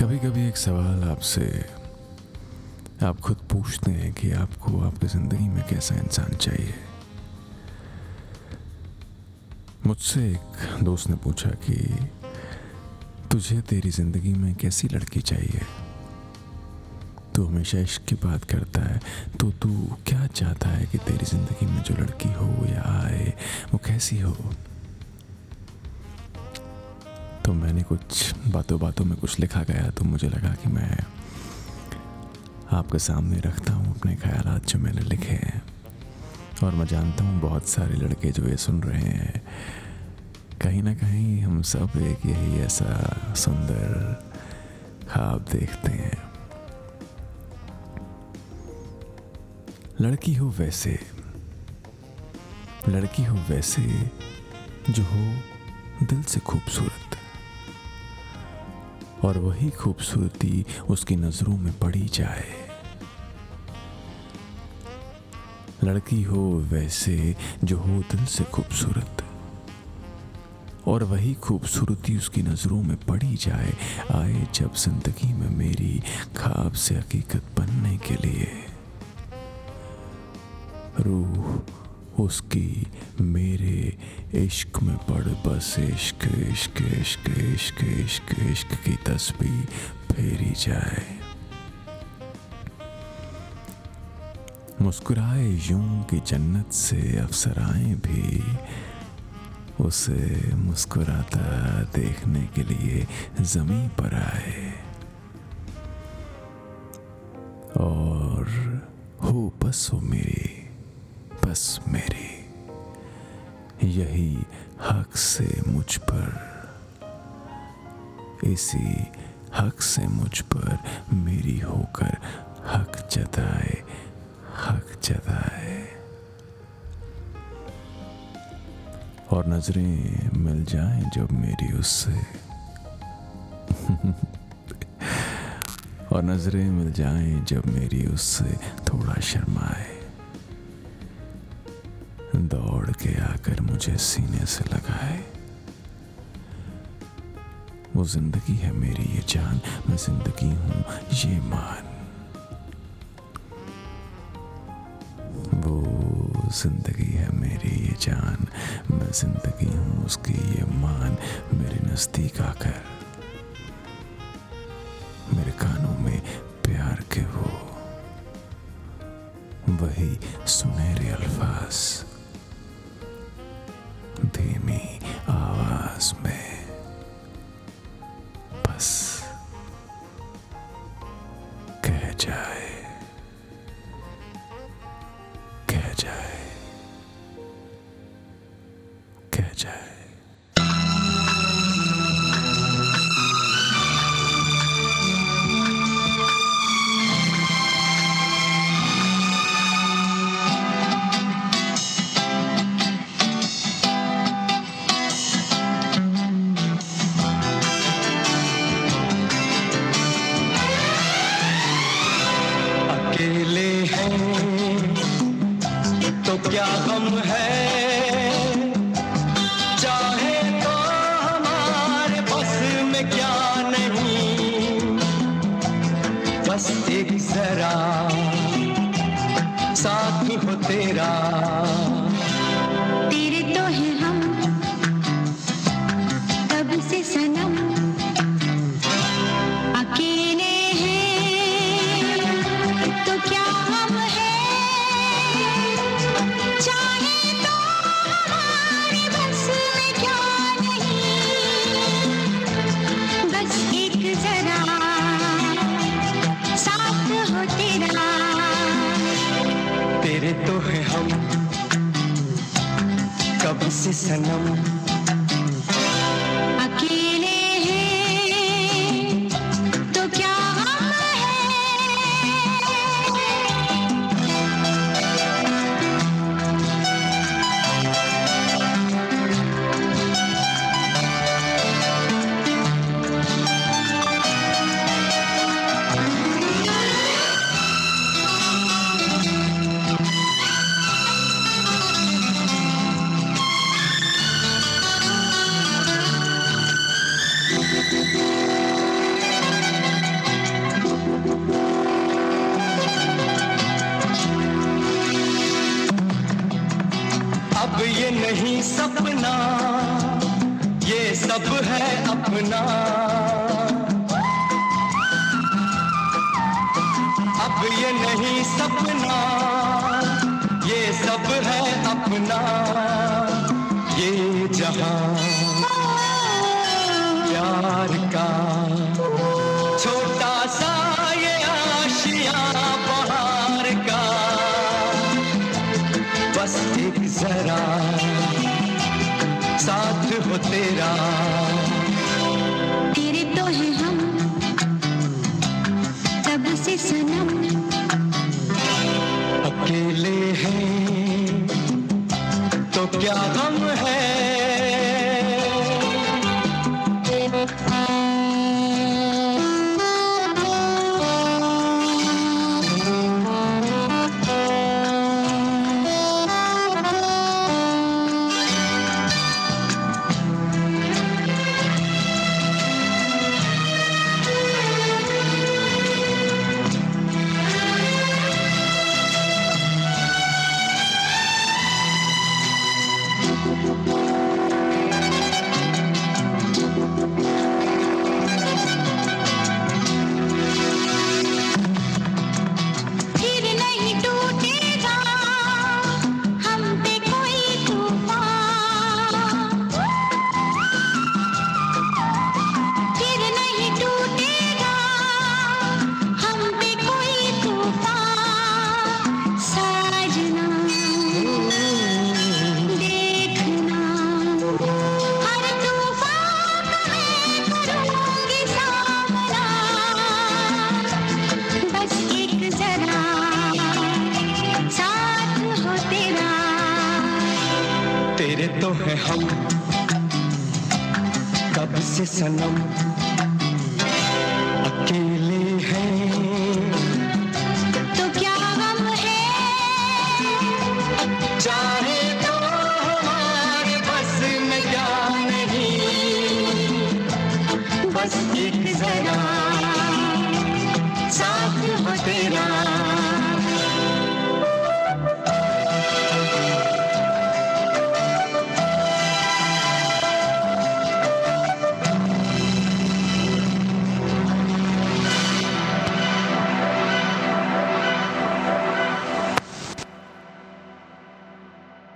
कभी कभी एक सवाल आपसे, आप खुद पूछते हैं कि आपको आपकी ज़िंदगी में कैसा इंसान चाहिए। मुझसे एक दोस्त ने पूछा कि, तुझे तेरी ज़िंदगी में कैसी लड़की चाहिए? तू हमेशा इश्क की बात करता है। तो तू क्या चाहता है कि तेरी ज़िंदगी में जो लड़की हो या आए, वो कैसी हो? तो मैंने कुछ बातों बातों में कुछ लिखा गया तो मुझे लगा कि मैं आपके सामने रखता हूँ अपने ख्याल जो मैंने लिखे हैं। और मैं जानता हूँ बहुत सारे लड़के जो ये सुन रहे हैं। कहीं ना कहीं हम सब एक यही ऐसा सुंदर ख्वाब देखते हैं। लड़की हो वैसे, लड़की हो वैसे जो हो दिल से खूबसूरत। और वही खूबसूरती उसकी नज़रों में पड़ी जाए। लड़की हो वैसे जो हो दिल से खूबसूरत, और वही खूबसूरती उसकी नज़रों में पड़ी जाए, आए जब ज़िंदगी में मेरी खाब से हकीकत बनने के लिए। रूह उसकी मेरे इश्क में पड़ बस इश्क इश्क इश्क इश्क इश्क इश्क की तस्वीर फेरी जाए। मुस्कुराए यूँ की जन्नत से अफसराएँ भी, उसे मुस्कुराता देखने के लिए जमी पर आए। और हो बस हो मेरी बस मेरी। यही हक से मुझ पर। इसी हक से मुझ पर मेरी होकर हक जताए हक जताए। और नज़रें मिल जाएँ जब मेरी उससे। और नज़रें मिल जाएँ जब मेरी उससे थोड़ा शर्माए। दौड़ के आकर मुझे सीने से लगाए। वो ज़िंदगी है मेरी, ये जान, मैं ज़िंदगी हूँ, ये मान। वो ज़िंदगी है मेरी, ये जान, मैं ज़िंदगी हूँ उसकी, ये मान, मेरे नज़दीक आकर। मेरे कानों में प्यार के वो, वही सुनहरे अल्फाज। आवाज़ में अपना। ये सब है अपना। अब ये नहीं सपना। ये सब है अपना। ये जहाँ प्यार का छोटा सा ये आशिया का। जरा हो तेरा। तेरे तो है हम तब से सनम। अकेले हैं तो क्या गम है? तेरे तो है हम कब से सनम? अकेले हैं।